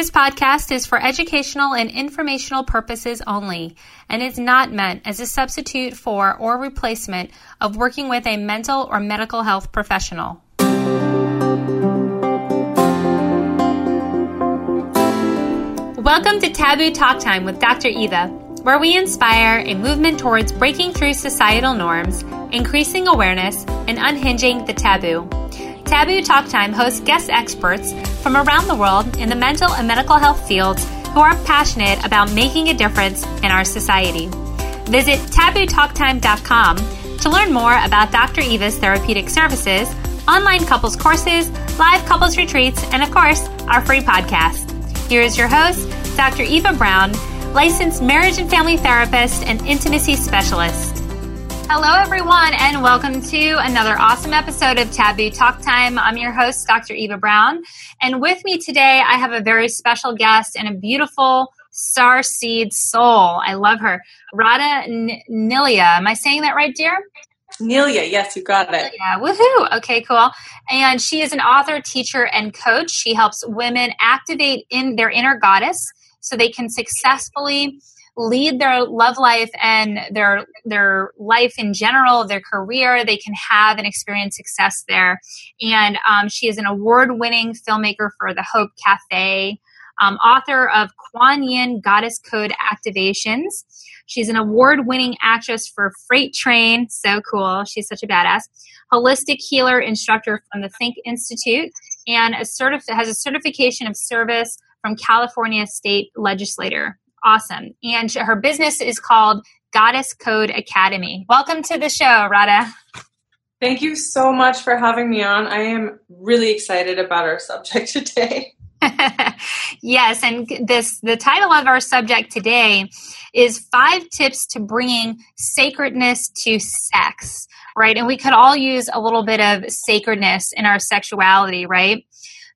This podcast is for educational and informational purposes only and is not meant as a substitute for or replacement of working with a mental or medical health professional. Welcome to Taboo Talk Time with Dr. Eva, where we inspire a movement towards breaking through societal norms, increasing awareness, and unhinging the taboo. Taboo Talk Time hosts guest experts from around the world in the mental and medical health fields who are passionate about making a difference in our society. Visit tabootalktime.com to learn more about Dr. Eva's therapeutic services, online couples courses, live couples retreats, and of course, our free podcast. Here is your host, Dr. Eva Brown, licensed marriage and family therapist and intimacy specialist. Hello, everyone, and welcome to another awesome episode of Taboo Talk Time. I'm your host, Dr. Eva Brown. And with me today, I have a very special guest and a beautiful star seed soul. I love her, Radha N- Nilia. Am I saying that right, dear? Nelia, yes, you got it. Yeah, woohoo. Okay, cool. And she is an author, teacher, and coach. She helps women activate in their inner goddess so they can successfully lead their love life and their their life in general, their career. They can have and experience success there. And um, she is an award-winning filmmaker for the Hope Cafe, um, author of Kuan Yin Goddess Code Activations. She's an award-winning actress for Freight Train. So cool. She's such a badass. Holistic healer instructor from the Think Institute, and a certif- has a certification of service from California State Legislator awesome. And her business is called Goddess Code Academy. Welcome to the show, Radha. Thank you so much for having me on. I am really excited about our subject today. yes, and this the title of our subject today is five tips to bringing sacredness to sex, right? And we could all use a little bit of sacredness in our sexuality, right?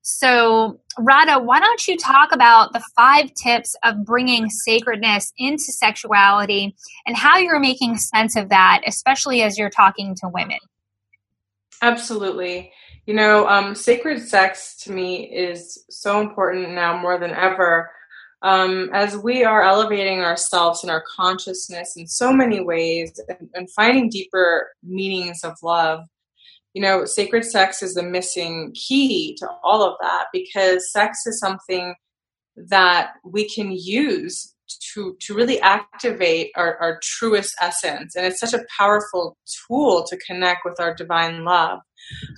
So, Radha, why don't you talk about the five tips of bringing sacredness into sexuality and how you're making sense of that, especially as you're talking to women? Absolutely. You know, um, sacred sex to me is so important now more than ever. Um, as we are elevating ourselves and our consciousness in so many ways and, and finding deeper meanings of love, you know, sacred sex is the missing key to all of that because sex is something that we can use to to really activate our, our truest essence. And it's such a powerful tool to connect with our divine love.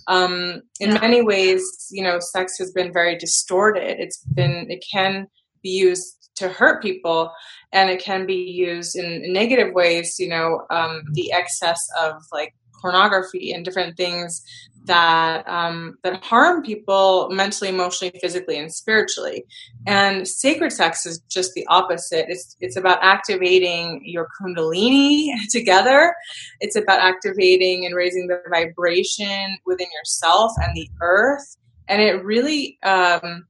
Um, in many ways you know sex has been very distorted. It's been it can be used to hurt people and it can be used in negative ways you know um, the excess of like pornography and different things that um, that harm people mentally, emotionally, physically, and spiritually. And sacred sex is just the opposite. It's it's about activating your kundalini together. It's about activating and raising the vibration within yourself and the earth. And it really um,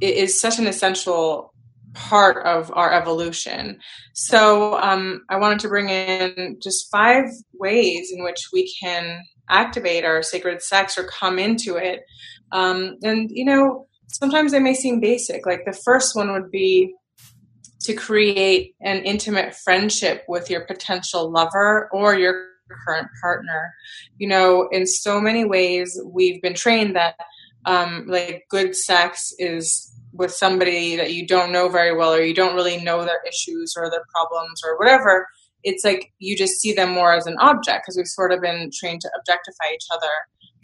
it is such an essential part of our evolution. So um, I wanted to bring in just five ways in which we can activate our sacred sex or come into it. Um, and, you know, sometimes they may seem basic. Like the first one would be to create an intimate friendship with your potential lover or your current partner. You know, in so many ways, we've been trained that um, like good sex is with somebody that you don't know very well or you don't really know their issues or their problems or whatever it's like you just see them more as an object because we've sort of been trained to objectify each other.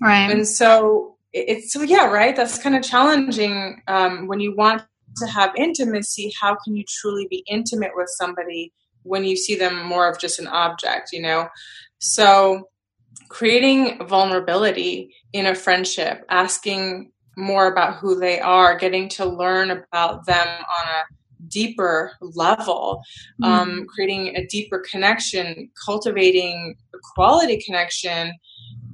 Right. And so it's so yeah right? That's kind of challenging um, when you want to have intimacy how can you truly be intimate with somebody when you see them more of just an object you know? So creating vulnerability in a friendship asking more about who they are, getting to learn about them on a deeper level, mm. um, creating a deeper connection, cultivating a quality connection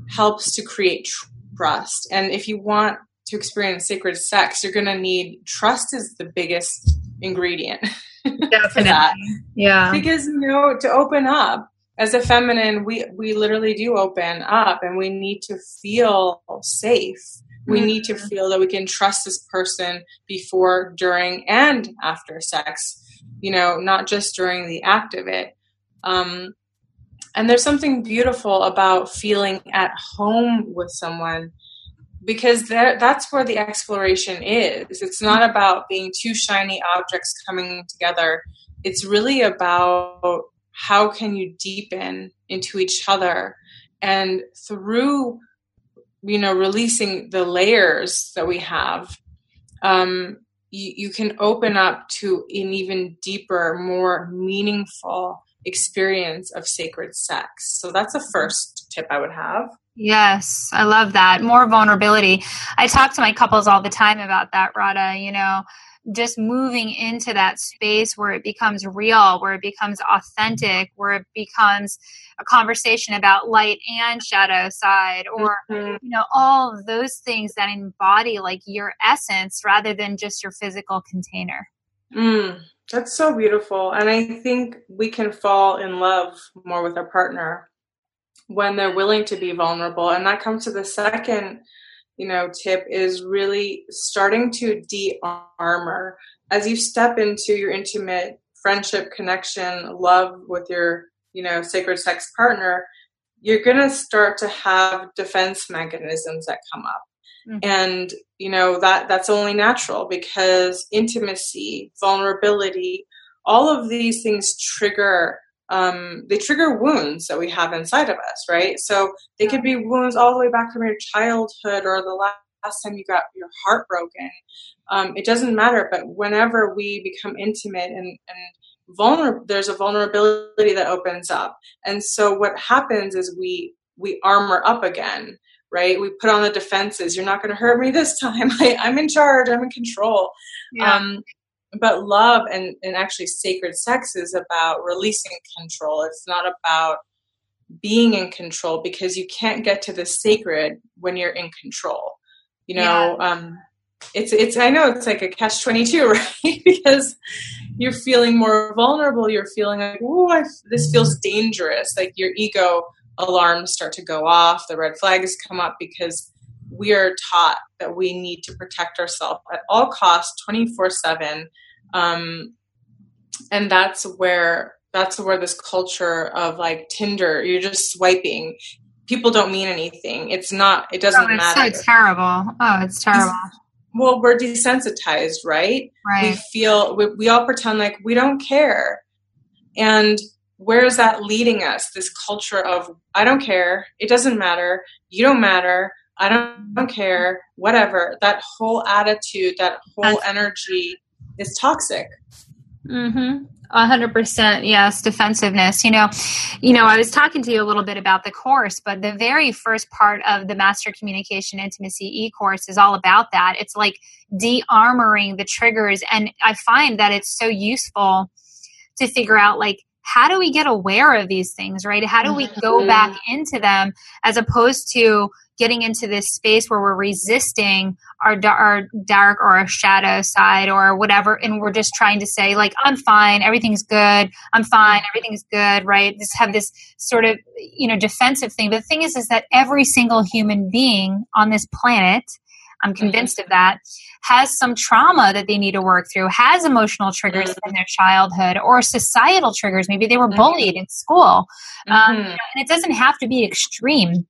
helps to create trust. And if you want to experience sacred sex, you're going to need trust is the biggest ingredient. Definitely. Yeah. Because you know, to open up as a feminine, we we literally do open up and we need to feel safe We mm-hmm. need to feel that we can trust this person before, during, and after sex, you know, not just during the act of it. Um, and there's something beautiful about feeling at home with someone because that's where the exploration is. It's not about being two shiny objects coming together. It's really about how can you deepen into each other and through you know releasing the layers that we have um, you, you can open up to an even deeper more meaningful experience of sacred sex so that's the first tip i would have Yes, I love that. More vulnerability. I talk to my couples all the time about that, Radha. You know, just moving into that space where it becomes real, where it becomes authentic, where it becomes a conversation about light and shadow side, or mm-hmm. you know, all of those things that embody like your essence rather than just your physical container. Mm, that's so beautiful. And I think we can fall in love more with our partner when they're willing to be vulnerable. And that comes to the second you know tip is really starting to de-armor as you step into your intimate friendship connection love with your you know sacred sex partner you're going to start to have defense mechanisms that come up mm-hmm. and you know that that's only natural because intimacy vulnerability all of these things trigger um, they trigger wounds that we have inside of us, right? So they could be wounds all the way back from your childhood or the last time you got your heart broken. Um, it doesn't matter, but whenever we become intimate and, and vulnerable, there's a vulnerability that opens up. And so what happens is we we armor up again, right? We put on the defenses. You're not going to hurt me this time. I, am in charge. I'm in control. Yeah. Um, but love and, and actually sacred sex is about releasing control. It's not about being in control because you can't get to the sacred when you're in control. You know, yeah. um, it's it's I know it's like a catch twenty two, right? because you're feeling more vulnerable. You're feeling like, oh, this feels dangerous. Like your ego alarms start to go off. The red flags come up because we are taught that we need to protect ourselves at all costs 24 7 um, and that's where that's where this culture of like tinder you're just swiping. People don't mean anything. It's not it doesn't oh, it's matter. so terrible. Oh it's terrible. well we're desensitized right? Right. we feel we, we all pretend like we don't care. And where is that leading us? This culture of i don't care. It doesn't matter. You don't matter I don't, don't care, whatever. That whole attitude, that whole energy is toxic. Mm-hmm. A hundred percent, yes. Defensiveness. You know, you know. I was talking to you a little bit about the course, but the very first part of the Master Communication Intimacy e course is all about that. It's like de-armoring the triggers, and I find that it's so useful to figure out like how do we get aware of these things, right? How do we go mm-hmm. back into them as opposed to getting into this space where we're resisting our, our dark or our shadow side or whatever and we're just trying to say like i'm fine. Everything's good. I'm fine. Everything's good right? Just have this sort of you know defensive thing. But the thing is is that every single human being on this planet i'm mm-hmm. convinced of that has some trauma that they need to work through has emotional triggers mm-hmm. in their childhood or societal triggers maybe they were mm-hmm. bullied in school um, and it doesn't have to be extreme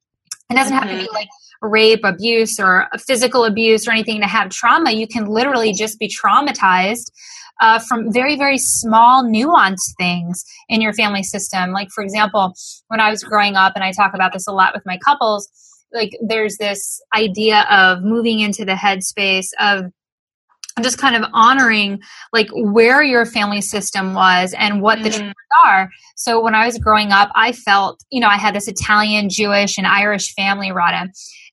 it doesn't have to be like rape, abuse, or physical abuse or anything to have trauma. You can literally just be traumatized uh, from very, very small, nuanced things in your family system. Like, for example, when I was growing up, and I talk about this a lot with my couples, like there's this idea of moving into the headspace of just kind of honoring like where your family system was and what the mm. are. So when I was growing up, I felt, you know, I had this Italian, Jewish, and Irish family, Radha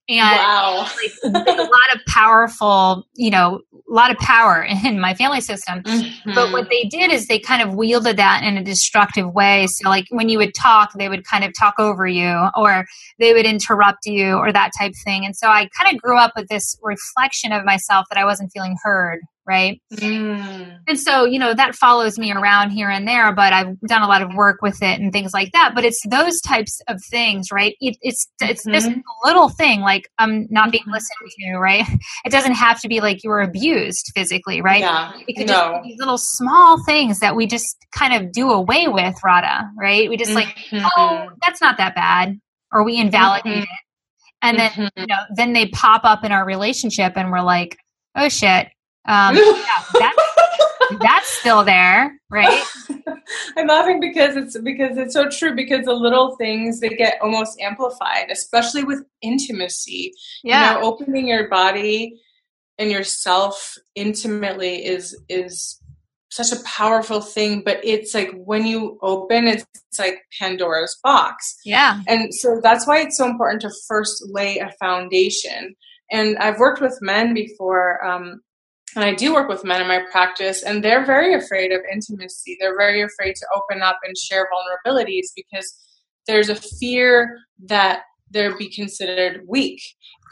and wow. like a lot of powerful you know a lot of power in my family system mm-hmm. but what they did is they kind of wielded that in a destructive way so like when you would talk they would kind of talk over you or they would interrupt you or that type of thing and so i kind of grew up with this reflection of myself that i wasn't feeling heard right? Mm. And so, you know, that follows me around here and there, but I've done a lot of work with it and things like that. But it's those types of things, right? It, it's it's mm-hmm. this little thing like I'm not being mm-hmm. listened to, right? It doesn't have to be like you were abused physically, right? Yeah. It could no. just be these little small things that we just kind of do away with, Radha, right? We just like, mm-hmm. oh, that's not that bad, or we invalidate mm-hmm. it. And then, mm-hmm. you know, then they pop up in our relationship and we're like, oh shit, um, yeah, that's, that's still there, right? I'm laughing because it's because it's so true. Because the little things they get almost amplified, especially with intimacy. Yeah, you know, opening your body and yourself intimately is is such a powerful thing but it's like when you open it's, it's, like pandora's box yeah and so that's why it's so important to first lay a foundation and i've worked with men before um, and I do work with men in my practice, and they're very afraid of intimacy. They're very afraid to open up and share vulnerabilities because there's a fear that they'll be considered weak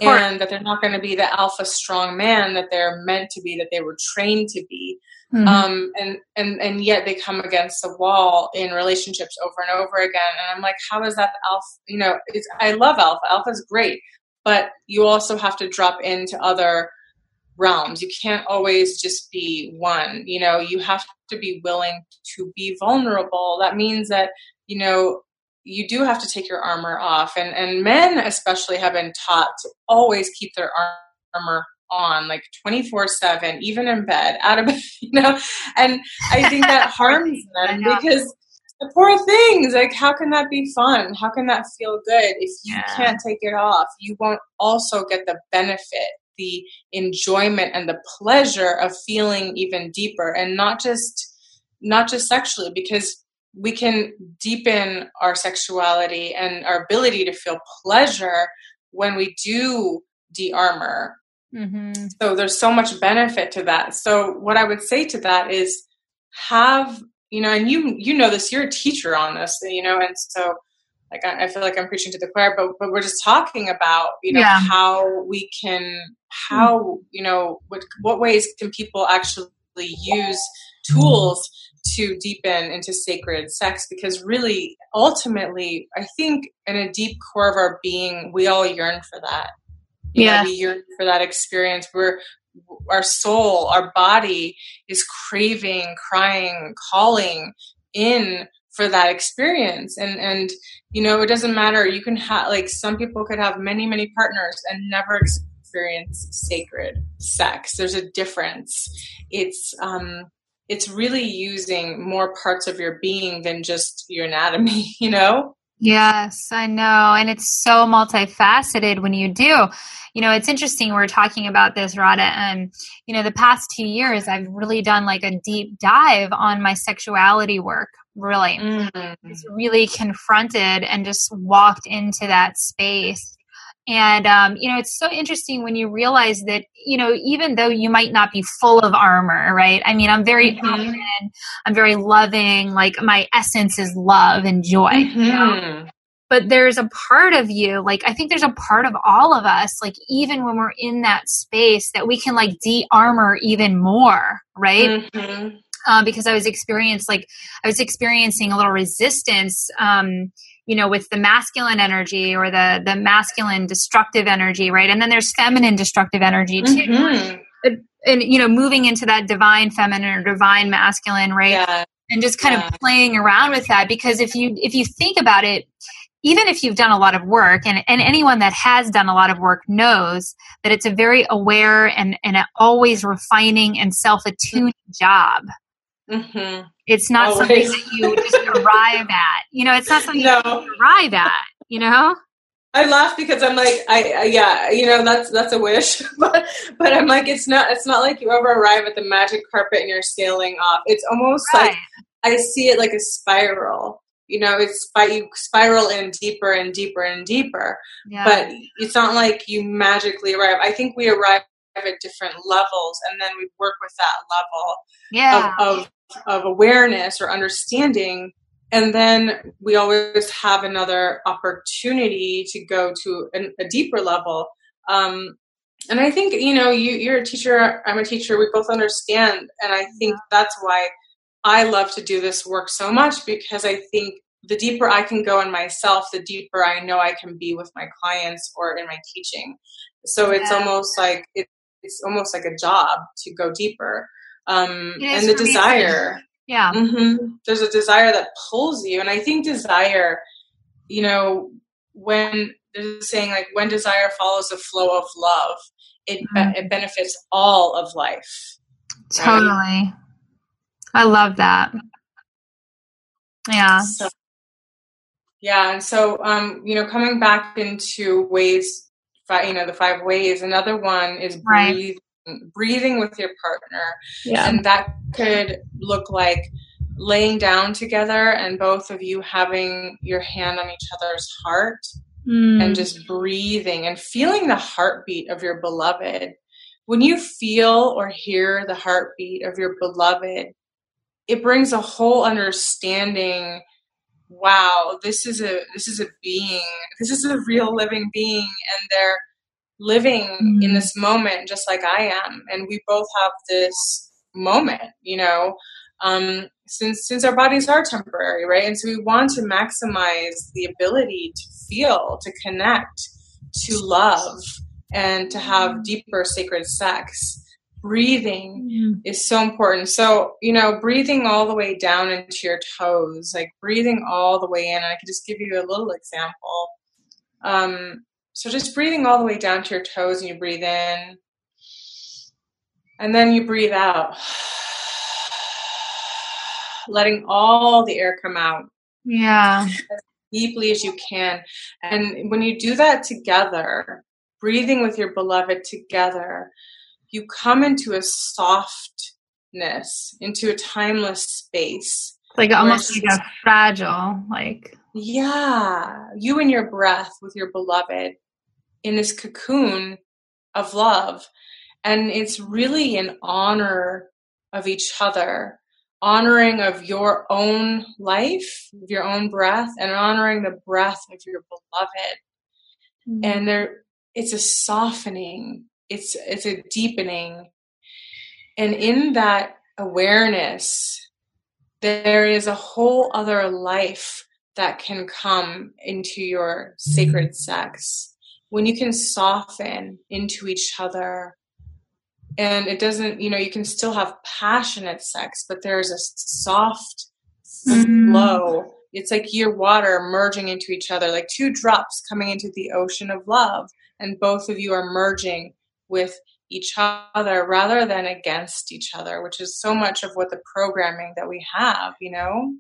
and that they're not going to be the alpha strong man that they're meant to be, that they were trained to be. Mm-hmm. Um, and, and, and yet they come against the wall in relationships over and over again. And I'm like, how is that alpha? You know, I love alpha. Alpha is great, but you also have to drop into other realms. You can't always just be one. You know, you have to be willing to be vulnerable. That means that, you know, you do have to take your armor off. And, and men, especially, have been taught to always keep their armor on like 24 7 even in bed out of bed you know and i think that harms them because the poor things like how can that be fun how can that feel good if you yeah. can't take it off you won't also get the benefit the enjoyment and the pleasure of feeling even deeper and not just not just sexually because we can deepen our sexuality and our ability to feel pleasure when we do de-armor mm-hmm. so there's so much benefit to that so what i would say to that is have you know and you you know this you're a teacher on this you know and so like I, feel like I'm preaching to the choir, but but we're just talking about you know yeah. how we can how hmm. you know what what ways can people actually use tools to deepen into sacred sex? Because really ultimately I think in a deep core of our being we all yearn for that. yeah, we yearn for that experience where our soul, our body is craving, crying, calling in for that experience. And and you know it doesn't matter. You can have like some people could have many many partners and never experience sacred sex there's a difference it's um it's really using more parts of your being than just your anatomy you know Yes, I know. And it's so multifaceted when you do. You know, it's interesting. We're talking about this, Radha, and, you know, the past two years, I've really done like a deep dive on my sexuality work, really. Mm-hmm. Just really confronted and just walked into that space and, um, you know, it's so interesting when you realize that, you know, even though you might not be full of armor, right? I mean, I'm very mm-hmm. open, I'm very loving, like my essence is love and joy. Mm-hmm. You know? But there's a part of you, like, I think there's a part of all of us, like, even when we're in that space, that we can, like, de armor even more, right? Mm-hmm. Uh, because I was experienced like I was experiencing a little resistance um, you know with the masculine energy or the the masculine destructive energy right and then there's feminine destructive energy too mm-hmm. and, and, you know moving into that divine feminine or divine masculine right yeah. and just kind yeah. of playing around with that because if you if you think about it even if you've done a lot of work and, and anyone that has done a lot of work knows that it's a very aware and, and always refining and self-attuned job Mm-hmm. It's not Always. something that you just arrive at. You know, it's not something no. you arrive at. You know. I laugh because I'm like, I, I, yeah, you know, that's that's a wish, but but I'm like, it's not it's not like you ever arrive at the magic carpet and you're sailing off. It's almost right. like I see it like a spiral. You know, it's you spiral in deeper and deeper and deeper. Yeah. But it's not like you magically arrive. I think we arrive at different levels, and then we work with that level yeah. of, of of awareness or understanding and then we always have another opportunity to go to an, a deeper level um, and I think you know you you're a teacher. I'm a teacher. We both understand, and I think that's why I love to do this work so much because I think the deeper I can go in myself, the deeper I know I can be with my clients or in my teaching. So yeah. it's almost like it, it's almost like a job to go deeper. Um, and the desire, yeah, mm-hmm, there's a desire that pulls you, and I think desire, you know, when there's saying like when desire follows the flow of love, it mm-hmm. be- it benefits all of life. Totally, right? I love that. Yeah. So, yeah, and so um, you know, coming back into ways, you know, the five ways. Another one is breathe, right. Breathing with your partner, yeah. and that could look like laying down together and both of you having your hand on each other's heart mm. and just breathing and feeling the heartbeat of your beloved. When you feel or hear the heartbeat of your beloved, it brings a whole understanding wow this is a this is a being this is a real living being and they're living mm-hmm. in this moment just like i am and we both have this moment you know um, since since our bodies are temporary right and so we want to maximize the ability to feel to connect to love and to have mm-hmm. deeper sacred sex breathing mm. is so important. So, you know, breathing all the way down into your toes, like breathing all the way in. And I can just give you a little example. Um, so, just breathing all the way down to your toes, and you breathe in, and then you breathe out, letting all the air come out. Yeah. As deeply as you can. And when you do that together, breathing with your beloved together, you come into a softness, into a timeless space. Like almost like a fragile, like. Yeah. You and your breath with your beloved in this cocoon of love. And it's really an honor of each other, honoring of your own life, of your own breath, and honoring the breath of your beloved. Mm-hmm. And there, it's a softening it's it's a deepening and in that awareness there is a whole other life that can come into your sacred sex when you can soften into each other and it doesn't you know you can still have passionate sex but there's a soft mm. flow it's like your water merging into each other like two drops coming into the ocean of love and both of you are merging with each other rather than against each other, which is so much of what the programming that we have, you know?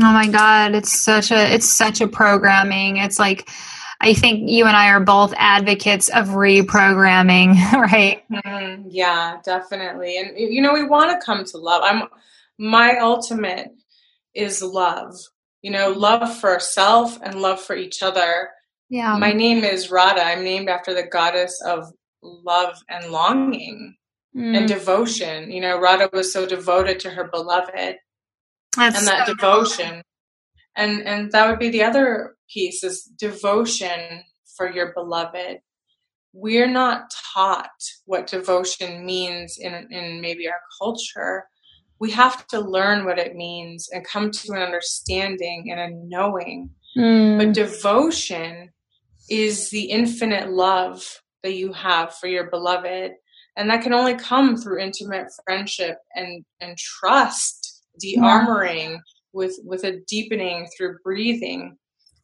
Oh my god, it's such a it's such a programming. It's like I think you and I are both advocates of reprogramming, right? Mm-hmm. Yeah, definitely. And you know, we want to come to love. I'm my ultimate is love. You know, love for self and love for each other. Yeah. My name is Radha. I'm named after the goddess of love and longing mm. and devotion. You know, Radha was so devoted to her beloved. That's and that so devotion. Cool. And and that would be the other piece is devotion for your beloved. We're not taught what devotion means in in maybe our culture. We have to learn what it means and come to an understanding and a knowing. Mm. But devotion is the infinite love that you have for your beloved and that can only come through intimate friendship and and trust de-armoring yeah. with with a deepening through breathing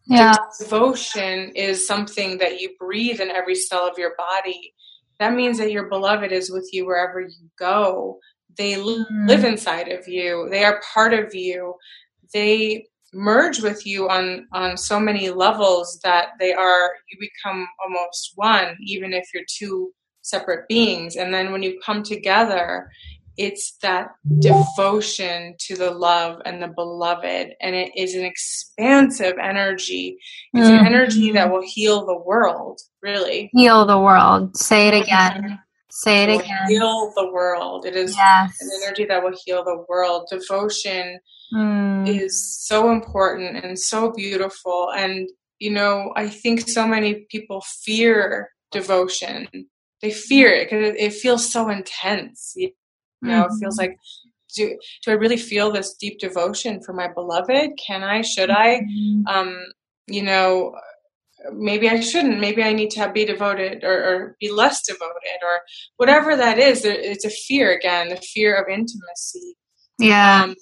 yeah. devotion is something that you breathe in every cell of your body. That means that your beloved is with you wherever you go. They mm. live inside of you. They are part of you. They merge with you on on so many levels that they are you become almost one even if you're two separate beings. And then when you come together it's that devotion to the love and the beloved and it is an expansive energy it's mm-hmm. an energy that will heal the world really heal the world say it again say it, it again heal the world it is yes. an energy that will heal the world devotion mm. is so important and so beautiful. And, you know, I think so many people fear devotion. they fear it because it, it, feels so intense you know mm-hmm. it feels like do, do i really feel this deep devotion for my beloved? Can i should i? Mm-hmm. um you know maybe i shouldn't. Maybe i need to be devoted or, or, be less devoted or whatever that is. It's a fear again the fear of intimacy. Yeah. Um,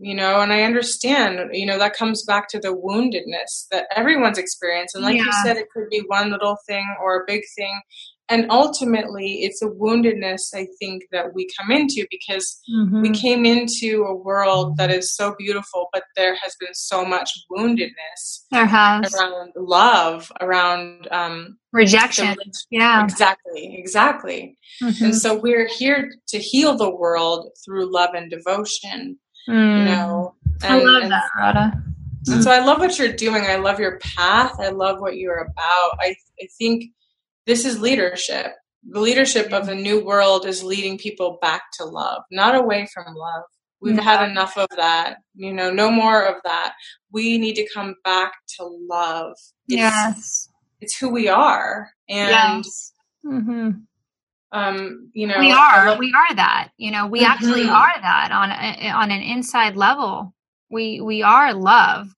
you know and i understand you know that comes back to the woundedness that everyone's experienced and like yeah. you said it could be one little thing or a big thing and ultimately it's a woundedness i think that we come into because mm-hmm. we came into a world that is so beautiful but there has been so much woundedness there has around love around um, rejection yeah exactly exactly mm-hmm. and so we're here to heal the world through love and devotion Mm. You know, and, I love and, that, Radha. And so I love what you're doing. I love your path. I love what you're about. I, I think this is leadership. The leadership of the new world is leading people back to love, not away from love. We've yeah. had enough of that. You know, no more of that. We need to come back to love. It's, yes. It's who we are. And yes. mm-hmm um you know we are love- we are that you know we mm-hmm. actually are that on a, on an inside level we we are love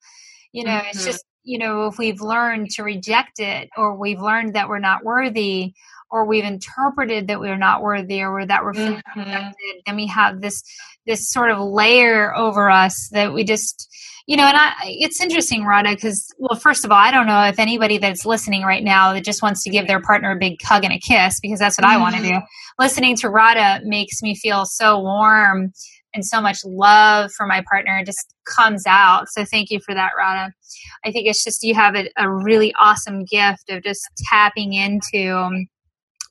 you know mm-hmm. it's just you know if we've learned to reject it or we've learned that we're not worthy or we've interpreted that we're not worthy or that we're feeling mm-hmm. rejected then we have this this sort of layer over us that we just you know, and I, it's interesting, Radha, because, well, first of all, I don't know if anybody that's listening right now that just wants to give their partner a big hug and a kiss, because that's what mm-hmm. I want to do. Listening to Radha makes me feel so warm and so much love for my partner just comes out. So thank you for that, Rana. I think it's just you have a, a really awesome gift of just tapping into um,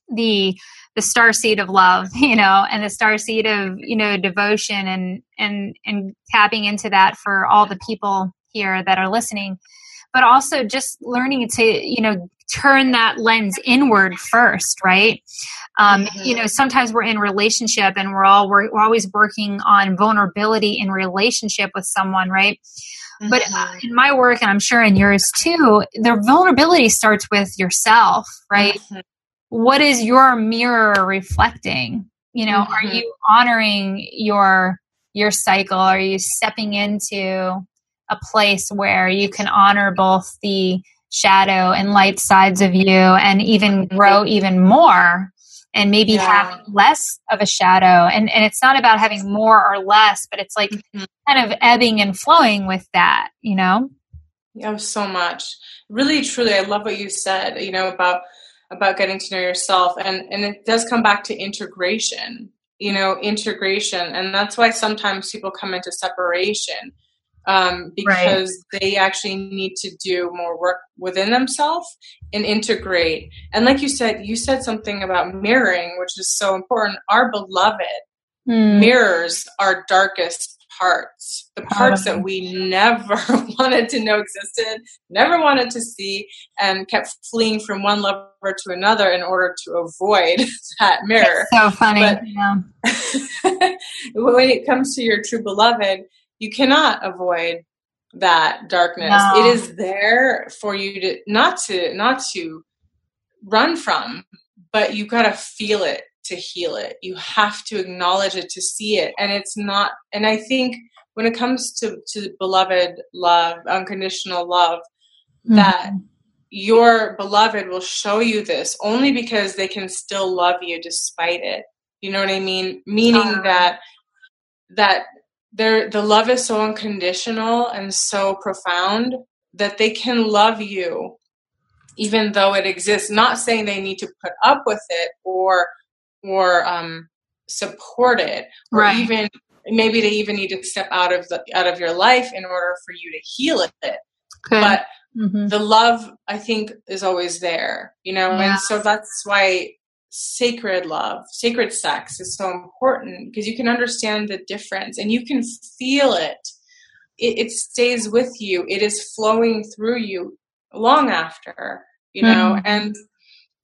the the star seed of love you know and the star seed of you know devotion and and and tapping into that for all the people here that are listening but also just learning to you know turn that lens inward first right um, mm-hmm. you know sometimes we're in relationship and we're all we're, we're always working on vulnerability in relationship with someone right mm-hmm. but in my work and i'm sure in yours too the vulnerability starts with yourself right mm-hmm what is your mirror reflecting you know mm-hmm. are you honoring your your cycle are you stepping into a place where you can honor both the shadow and light sides of you and even grow even more and maybe yeah. have less of a shadow. And and it's not about having more or less but it's like mm-hmm. kind of ebbing and flowing with that you know? Yeah so much. Really truly i love what you said you know about about getting to know yourself. And and it does come back to integration you know integration. And that's why sometimes people come into separation um, because right. they actually need to do more work within themselves and integrate and like you said you said something about mirroring which is so important our beloved mm. mirrors our darkest parts, the parts that we never wanted to know existed, never wanted to see, and kept fleeing from one lover to another in order to avoid that mirror. It's so funny. But yeah. when it comes to your true beloved, you cannot avoid that darkness. No. It is there for you to not to not to run from, but you got to feel it to heal it. You have to acknowledge it to see it. And it's not, and I think when it comes to, to beloved love, unconditional love, mm-hmm. that your beloved will show you this only because they can still love you despite it. You know what I mean? Meaning that, that their, the love is so unconditional and so profound that they can love you even though it exists not saying they need to put up with it or or um, support it, or right. even maybe they even need to step out of the out of your life in order for you to heal it. Okay. But mm-hmm. the love, I think, is always there, you know, yeah. and so that's why sacred love, sacred sex is so important because you can understand the difference and you can feel it. It, it stays with you. It is flowing through you long after, you know, mm-hmm. and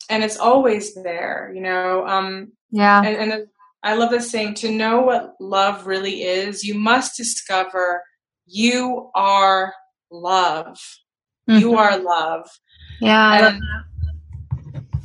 and it's always there you know um yeah and, and i love this saying to know what love really is you must discover you are love mm-hmm. you are love yeah and,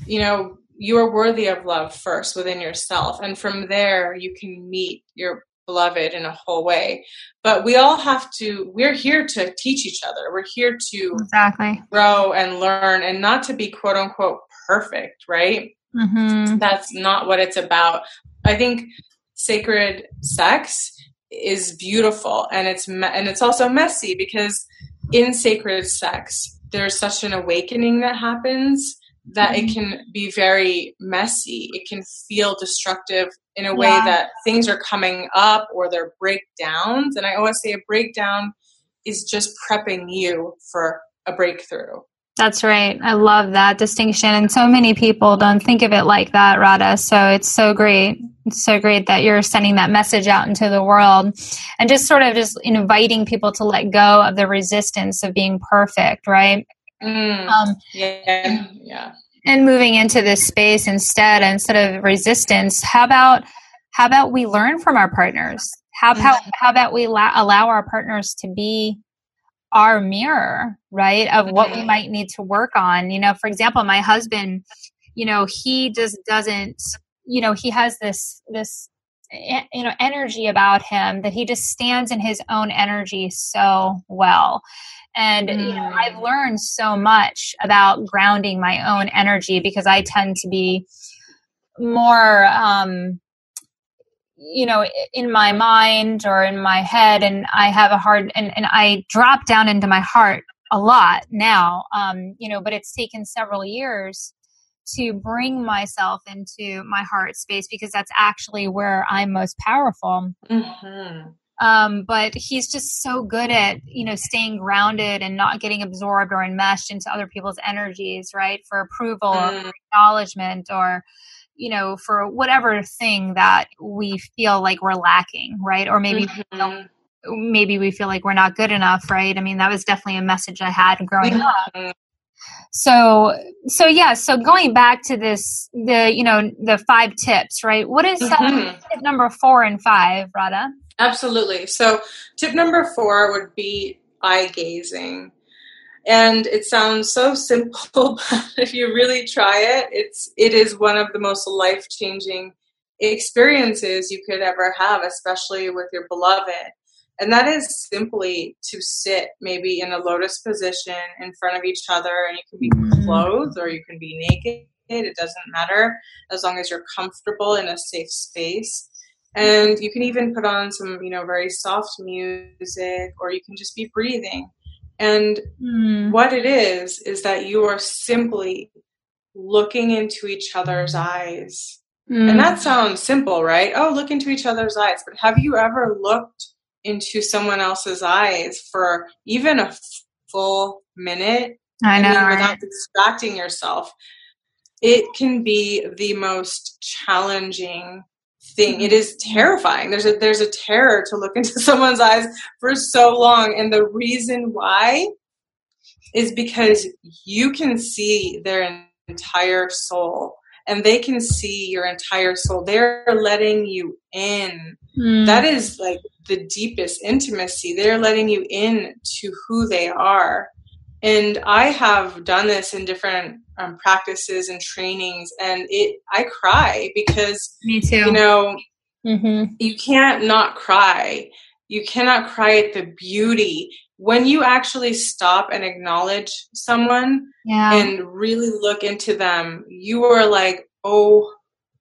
you know you are worthy of love first within yourself. And from there you can meet your beloved in a whole way. But we all have to we're here to teach each other. We're here to exactly. grow and learn and not to be quote unquote perfect right? Mm-hmm. that's not what it's about. I think sacred sex is beautiful and it's me- and it's also messy because in sacred sex there's such an awakening that happens that it mm-hmm. can be very messy. It can feel destructive in a way yeah. that things are coming up or they're breakdowns. And I always say a breakdown is just prepping you for a breakthrough. That's right. I love that distinction. And so many people don't think of it like that, Radha. So it's so great. It's so great that you're sending that message out into the world and just sort of just inviting people to let go of the resistance of being perfect, right? Mm, um, yeah, yeah. And moving into this space instead, instead of resistance, how about how about we learn from our partners? How how, mm-hmm. how about we allow, allow our partners to be our mirror, right, of what we mm-hmm. might need to work on. You know, for example, my husband, you know, he just doesn't, you know, he has this this you know energy about him that he just stands in his own energy so well and mm. you know, I've mm. learned so much about grounding my own energy because I tend to be more um, you know in my mind or in my head and i have a hard and, and i drop down into my heart a lot now um, you know but it's taken several years to bring myself into my heart space because that's actually where i'm most powerful mm-hmm. um, but he's just so good at you know staying grounded and not getting absorbed or enmeshed into other people's energies right for approval mm. or acknowledgement or you know, for whatever thing that we feel like we're lacking, right? Or maybe mm-hmm. maybe we feel like we're not good enough, right? I mean, that was definitely a message I had growing mm-hmm. up. So, so yeah, so going back to this, the, you know, the five tips, right? What is mm-hmm. tip number four and five, Radha? Absolutely. So, tip number four would be eye gazing and it sounds so simple but if you really try it it's it is one of the most life changing experiences you could ever have especially with your beloved and that is simply to sit maybe in a lotus position in front of each other and you can be mm-hmm. clothed or you can be naked it doesn't matter as long as you're comfortable in a safe space and you can even put on some you know very soft music or you can just be breathing and mm. what it is, is that you are simply looking into each other's eyes. Mm. And that sounds simple, right? Oh, look into each other's eyes. But have you ever looked into someone else's eyes for even a full minute? I know. I mean, without right? distracting yourself. It can be the most challenging thing. It is terrifying. There's a there's a terror to look into someone's eyes for so long, and the reason why is because you can see their entire soul and they can see your entire soul. They're letting you in. Mm. That is like the deepest intimacy. They're letting you in to who they are. And I have done this in different um, practices and trainings, and it I cry because me too. You know, mm-hmm. you can't not cry. You cannot cry at the beauty when you actually stop and acknowledge someone yeah. and really look into them. You are like, oh,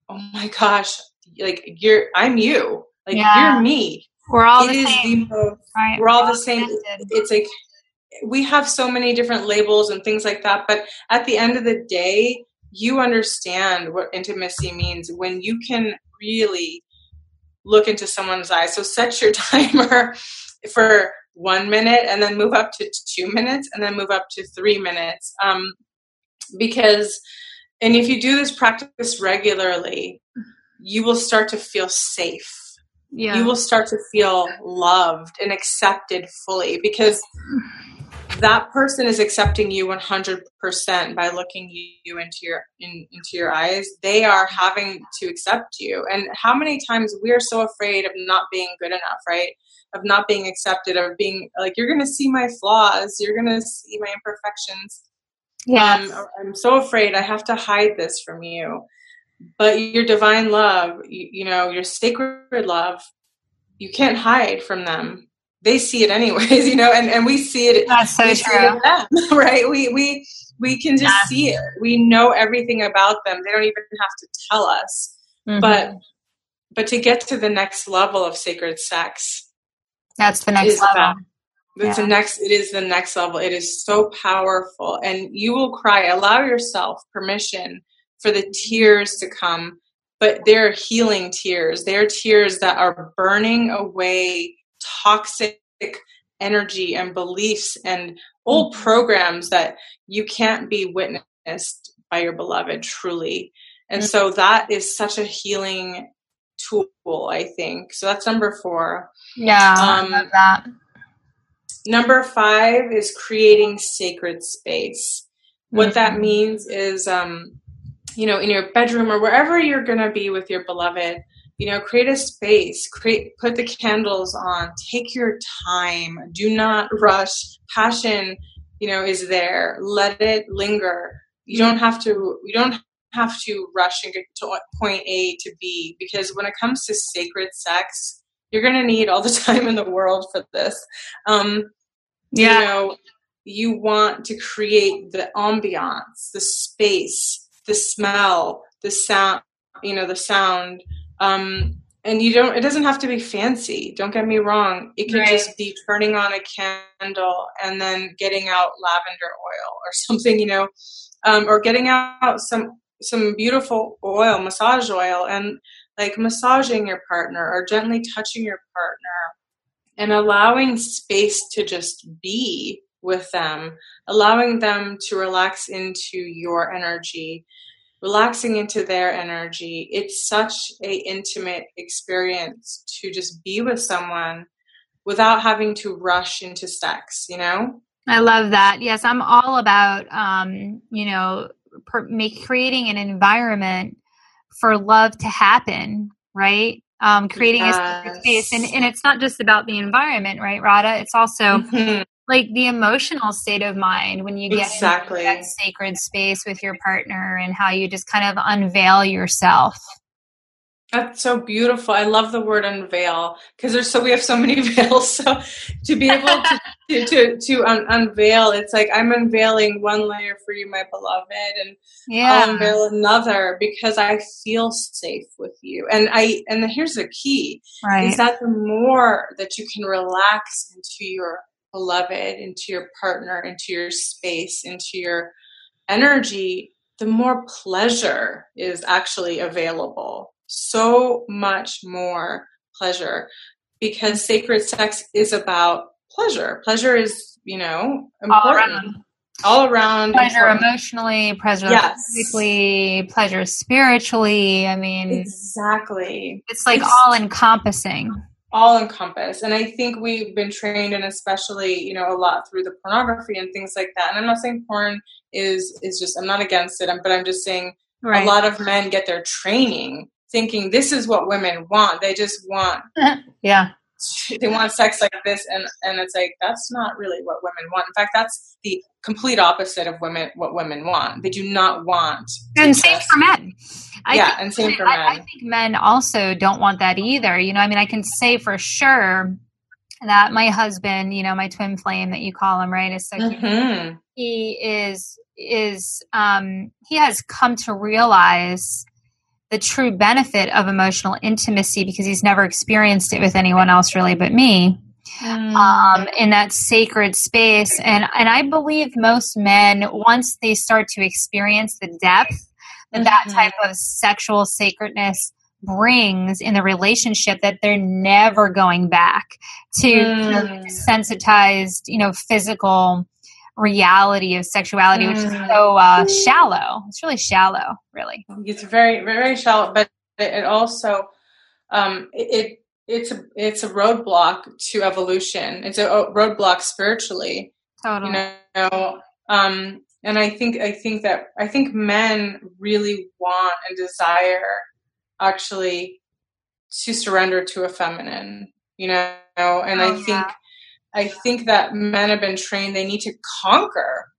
oh my gosh, like you're I'm you, like yeah. you're me. We're all it the same. The right. We're all the same. It's like we have so many different labels and things like that but at the end of the day you understand what intimacy means when you can really look into someone's eyes so set your timer for one minute and then move up to two minutes and then move up to three minutes um, because and if you do this practice regularly you will start to feel safe yeah. you will start to feel loved and accepted fully because that person is accepting you 100% by looking you into your in, into your eyes. They are having to accept you. And how many times we're so afraid of not being good enough right? Of not being accepted of being like you're going to see my flaws. You're going to see my imperfections. Yeah. Um, I'm so afraid. I have to hide this from you. But your divine love, you, you know, your sacred love, you can't hide from them. They see it anyways, you know, and, and we see it. That's so true. Them, right? We, we, we can just see it. We know everything about them. They don't even have to tell us. Mm-hmm. But, but to get to the next level of sacred sex, that's the next level. About, it's yeah. the next it is the next level it is so powerful and you will cry allow yourself permission for the tears to come but they're healing tears they're tears that are burning away toxic energy and beliefs and old mm-hmm. programs that you can't be witnessed by your beloved truly and mm-hmm. so that is such a healing tool i think so that's number four yeah um, I love that Number five is creating sacred space. What mm-hmm. that means is, um, you know, in your bedroom or wherever you're going to be with your beloved, you know, create a space, create, put the candles on, take your time, do not rush. Passion, you know, is there. Let it linger. You don't have to, you don't have to rush and get to point A to B because when it comes to sacred sex, you're going to need all the time in the world for this. Um, yeah. You know, you want to create the ambiance, the space, the smell, the sound, you know, the sound. Um, and you don't, it doesn't have to be fancy. Don't get me wrong. It can right. just be turning on a candle and then getting out lavender oil or something, you know, um, or getting out some, some beautiful oil, massage oil, and like massaging your partner or gently touching your partner and allowing space to just be with them, allowing them to relax into your energy, relaxing into their energy. It's such a intimate experience to just be with someone without having to rush into sex, you know? I love that. Yes, I'm all about um, you know, per- make creating an environment for love to happen, right? um, creating yes. a space. And, and it's not just about the environment, right, Radha? It's also mm-hmm. Like the emotional state of mind when you get exactly. that sacred space with your partner and how you just kind of unveil yourself. That's so beautiful. I love the word unveil because there's so we have so many veils. So to be able to to to, to un- unveil, it's like I'm unveiling one layer for you, my beloved, and yeah. I'll unveil another because I feel safe with you. And I and here's the key: right. is that the more that you can relax into your beloved, into your partner, into your space, into your energy, the more pleasure is actually available so much more pleasure because sacred sex is about pleasure. Pleasure is, you know, important. All around. All around pleasure important. emotionally, pleasure yes. physically, pleasure spiritually. I mean, exactly. It's like all encompassing. All encompass. And I think we've been trained, and especially, you know, a lot through the pornography and things like that. And I'm not saying porn is is just. I'm not against it, but I'm just saying right. a lot of men get their training thinking this is what women want. They just want yeah. They want sex like this and and it's like that's not really what women want. In fact, that's the complete opposite of women what women want. They do not want And same for men. I yeah, think, and same for men. I, I think men also don't want that either. You know, I mean I can say for sure that my husband, you know, my twin flame that you call him, right, is so mm-hmm. he is is um he has come to realize the true benefit of emotional intimacy because he's never experienced it with anyone else really but me mm. um, in that sacred space and and i believe most men once they start to experience the depth that mm-hmm. that type of sexual sacredness brings in the relationship that they're never going back to mm. sensitized you know physical reality of sexuality, which is mm. so uh, shallow. It's really shallow, really. It's very, very shallow, but it also um, it, it's a it's a roadblock to evolution. It's a roadblock spiritually. Totally. You know, um, and I think I think that I think men really want and desire actually to surrender to a feminine. You know, and oh, I think. I think that men have been trained they need to conquer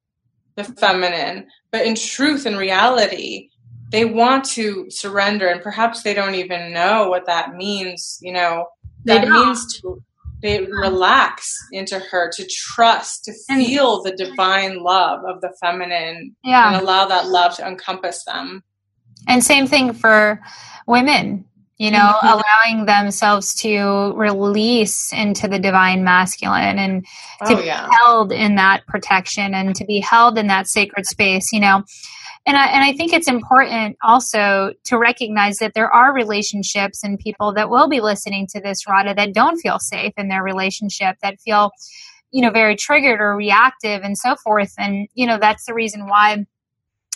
the feminine, but in truth and reality, they want to surrender and perhaps they don't even know what that means, you know. That means to they relax into her to trust to feel the divine love of the feminine yeah. and allow that love to encompass them and same thing for women you know mm-hmm. allowing themselves to release into the divine masculine and to oh, yeah. be held in that protection and to be held in that sacred space you know and I, and I think it's important also to recognize that there are relationships and people that will be listening to this Radha that don't feel safe in their relationship that feel you know very triggered or reactive and so forth and you know that's the reason why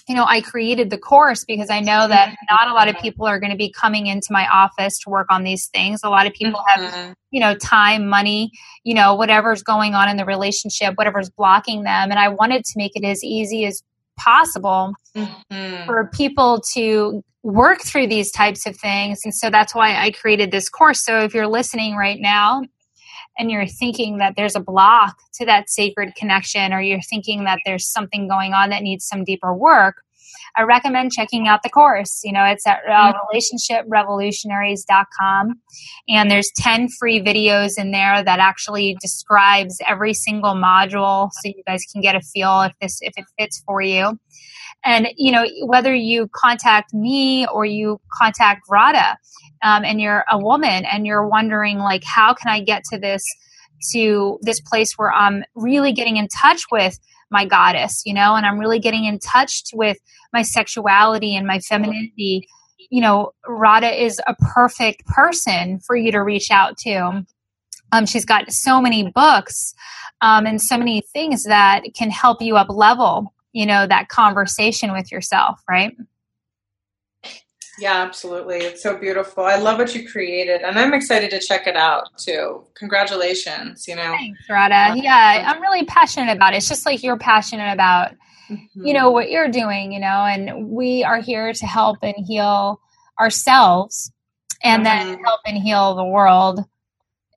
you know, I created the course because I know that not a lot of people are going to be coming into my office to work on these things. A lot of people have, mm-hmm. you know, time, money, you know, whatever's going on in the relationship, whatever's blocking them. And I wanted to make it as easy as possible mm-hmm. for people to work through these types of things. And so that's why I created this course. So if you're listening right now and you're thinking that there's a block to that sacred connection or you're thinking that there's something going on that needs some deeper work, I recommend checking out the course. You know, it's at uh, relationshiprevolutionaries.com and there's 10 free videos in there that actually describes every single module so you guys can get a feel if this if it fits for you. And you know, whether you contact me or you contact Radha um, and you're a woman and you're wondering like how can i get to this to this place where i'm really getting in touch with my goddess you know and i'm really getting in touch with my sexuality and my femininity. You know Radha is a perfect person for you to reach out to. Um, she's got so many books um, and so many things that can help you up level you know that conversation with yourself right yeah, absolutely. It's so beautiful. I love what you created, and I'm excited to check it out too. Congratulations, you know. Thanks, Radha. Yeah, I'm really passionate about it. It's just like you're passionate about, mm-hmm. you know, what you're doing, you know, and we are here to help and heal ourselves and mm-hmm. then help and heal the world.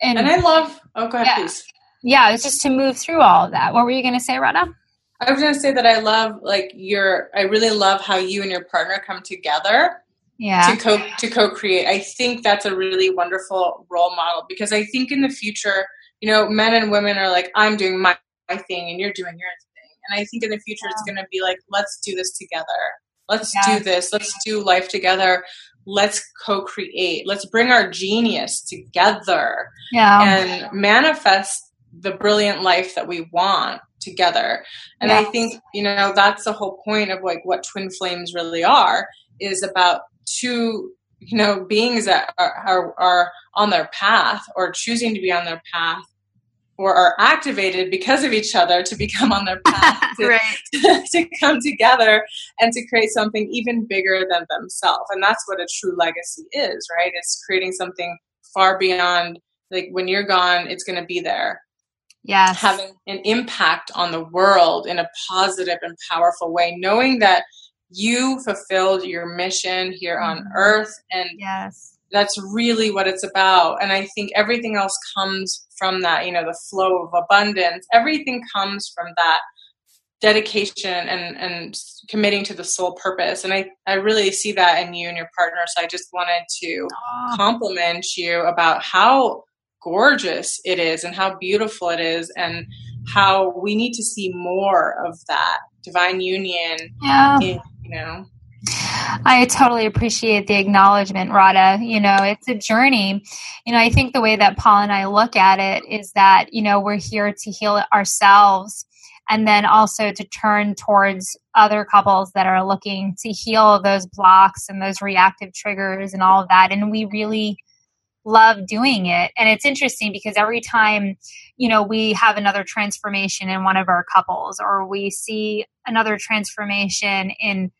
And, and I love, oh, go ahead, yeah. please. Yeah, it's just to move through all of that. What were you going to say, Radha? I was going to say that I love, like, your, I really love how you and your partner come together yeah. to co to co-create. I think that's a really wonderful role model because I think in the future, you know, men and women are like, I'm doing my, my thing and you're doing your thing. And I think in the future yeah. it's going to be like, let's do this together. Let's yeah. do this. Let's do life together. Let's co-create. Let's bring our genius together yeah. and manifest the brilliant life that we want together. And I think, you know, that's the whole point of like what twin flames really are is about two you know beings that are, are, are on their path or choosing to be on their path or are activated because of each other to become on their path to, right. to, come together and to create something even bigger than themselves and that's what a true legacy is right it's creating something far beyond like when you're gone it's going to be there yeah having an impact on the world in a positive and powerful way knowing that you fulfilled your mission here on mm-hmm. earth and yes. that's really what it's about. And i think everything else comes from that you know the flow of abundance. Everything comes from that dedication and and committing to the sole purpose. And i i really see that in you and your partner. So i just wanted to oh. compliment you about how gorgeous it is and how beautiful it is and how we need to see more of that divine union yeah. in you know I totally appreciate the acknowledgement, Radha. You know, it's a journey. You know, I think the way that Paul and I look at it is that, you know, we're here to heal ourselves and then also to turn towards other couples that are looking to heal those blocks and those reactive triggers and all of that. And we really love doing it. And it's interesting because every time, you know, we have another transformation in one of our couples or we see another transformation in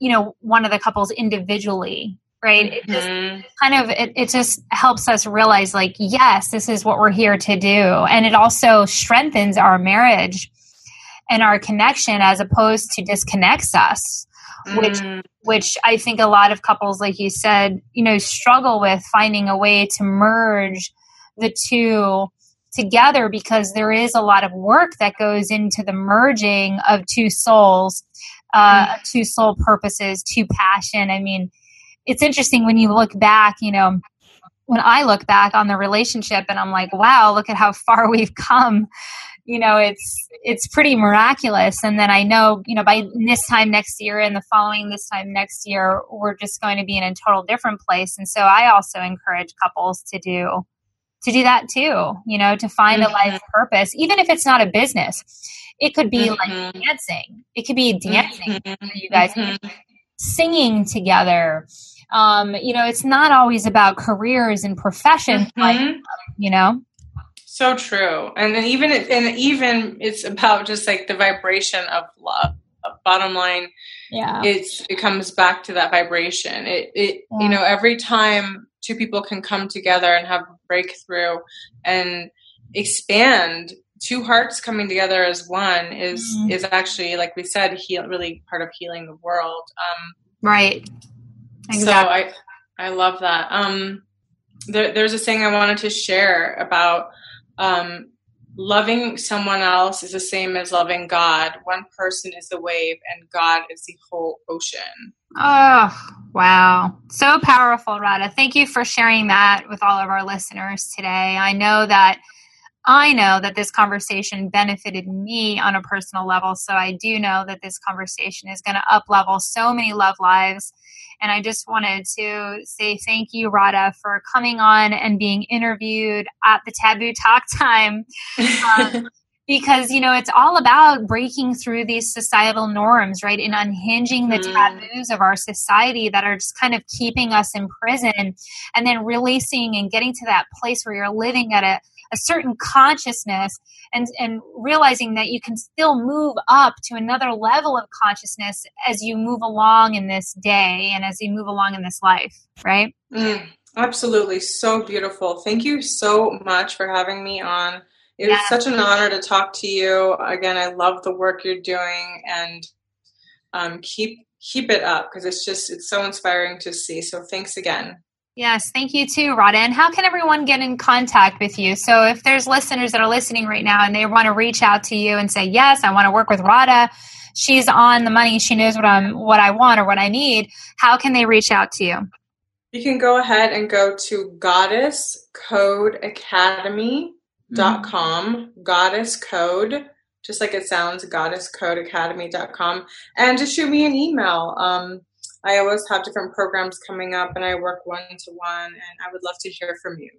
you know one of the couples individually right it just mm-hmm. kind of it, it just helps us realize like yes this is what we're here to do and it also strengthens our marriage and our connection as opposed to disconnects us mm. which which i think a lot of couples like you said you know struggle with finding a way to merge the two together because there is a lot of work that goes into the merging of two souls, uh, mm-hmm. two soul purposes, two passion. I mean, it's interesting when you look back, you know, when I look back on the relationship and I'm like, wow, look at how far we've come. You know, it's it's pretty miraculous. And then I know, you know, by this time next year and the following this time next year, we're just going to be in a total different place. And so I also encourage couples to do to do that too, you know, to find mm-hmm. a life mm-hmm. purpose, even if it's not a business. It could be mm-hmm. like dancing. It could be dancing mm-hmm. you guys mm-hmm. singing together um, you know, it's not always about careers and professions, mm-hmm. like, you know. So true, and then even and even it's about just like the vibration of love. Bottom line, yeah, it's it comes back to that vibration. It it yeah. you know every time two people can come together and have a breakthrough and expand two hearts coming together as one is mm-hmm. is actually like we said heal really part of healing the world um right Exactly. So I I love that. Um, there, there's a thing I wanted to share about um, loving someone else is the same as loving God. One person is the wave, and God is the whole ocean. Oh, wow. So powerful, Radha. Thank you for sharing that with all of our listeners today. I know that I know that this conversation benefited me on a personal level. So I do know that this conversation is going to up level so many love lives. And I just wanted to say thank you, Radha, for coming on and being interviewed at the Taboo Talk Time. Um, because you know it's all about breaking through these societal norms right and unhinging the mm. taboos of our society that are just kind of keeping us in prison and then releasing and getting to that place where you're living at a, a certain consciousness and and realizing that you can still move up to another level of consciousness as you move along in this day and as you move along in this life right mm, absolutely so beautiful thank you so much for having me on it yeah. was such an honor to talk to you. Again, I love the work you're doing and um, keep keep it up because it's just it's so inspiring to see. So thanks again. Yes, thank you too, Radha. And how can everyone get in contact with you? So if there's listeners that are listening right now and they want to reach out to you and say, "Yes, I want to work with Radha. She's on the money. She knows what I'm what I want or what I need." How can they reach out to you? You can go ahead and go to Goddess Code dot mm-hmm. com goddess code just like it sounds goddesscodeacademy.com and just shoot me an email um, i always have different programs coming up and i work one to one and i would love to hear from you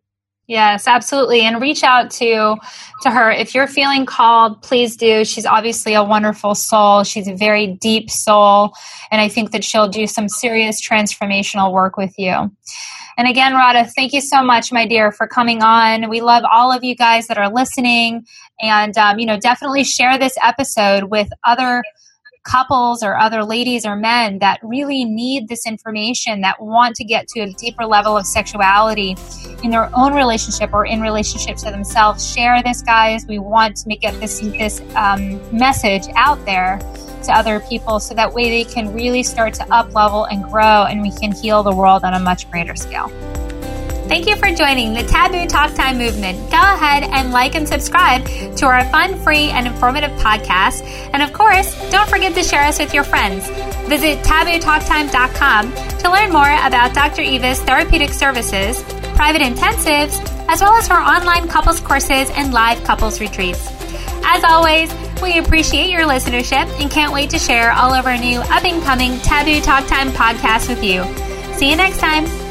Yes, absolutely. And reach out to to her if you're feeling called, please do. She's obviously a wonderful soul. She's a very deep soul, and I think that she'll do some serious transformational work with you. And again, Radha, thank you so much, my dear, for coming on. We love all of you guys that are listening. And, um, you know, definitely share this episode with other couples or other ladies or men that really need this information that want to get to a deeper level of sexuality in their own relationship or in relationship to themselves share this guys we want to get this this um, message out there to other people so that way they can really start to up level and grow and we can heal the world on a much greater scale. Thank you for joining the Taboo Talk Time movement. Go ahead and like and subscribe to our fun, free, and informative podcast. And of course, don't forget to share us with your friends. Visit tabootalktime.com to learn more about Dr. Eva's therapeutic services, private intensives, as well as her online couples courses and live couples retreats. As always, we appreciate your listenership and can't wait to share all of our new up and coming Taboo Talk Time podcast with you. See you next time.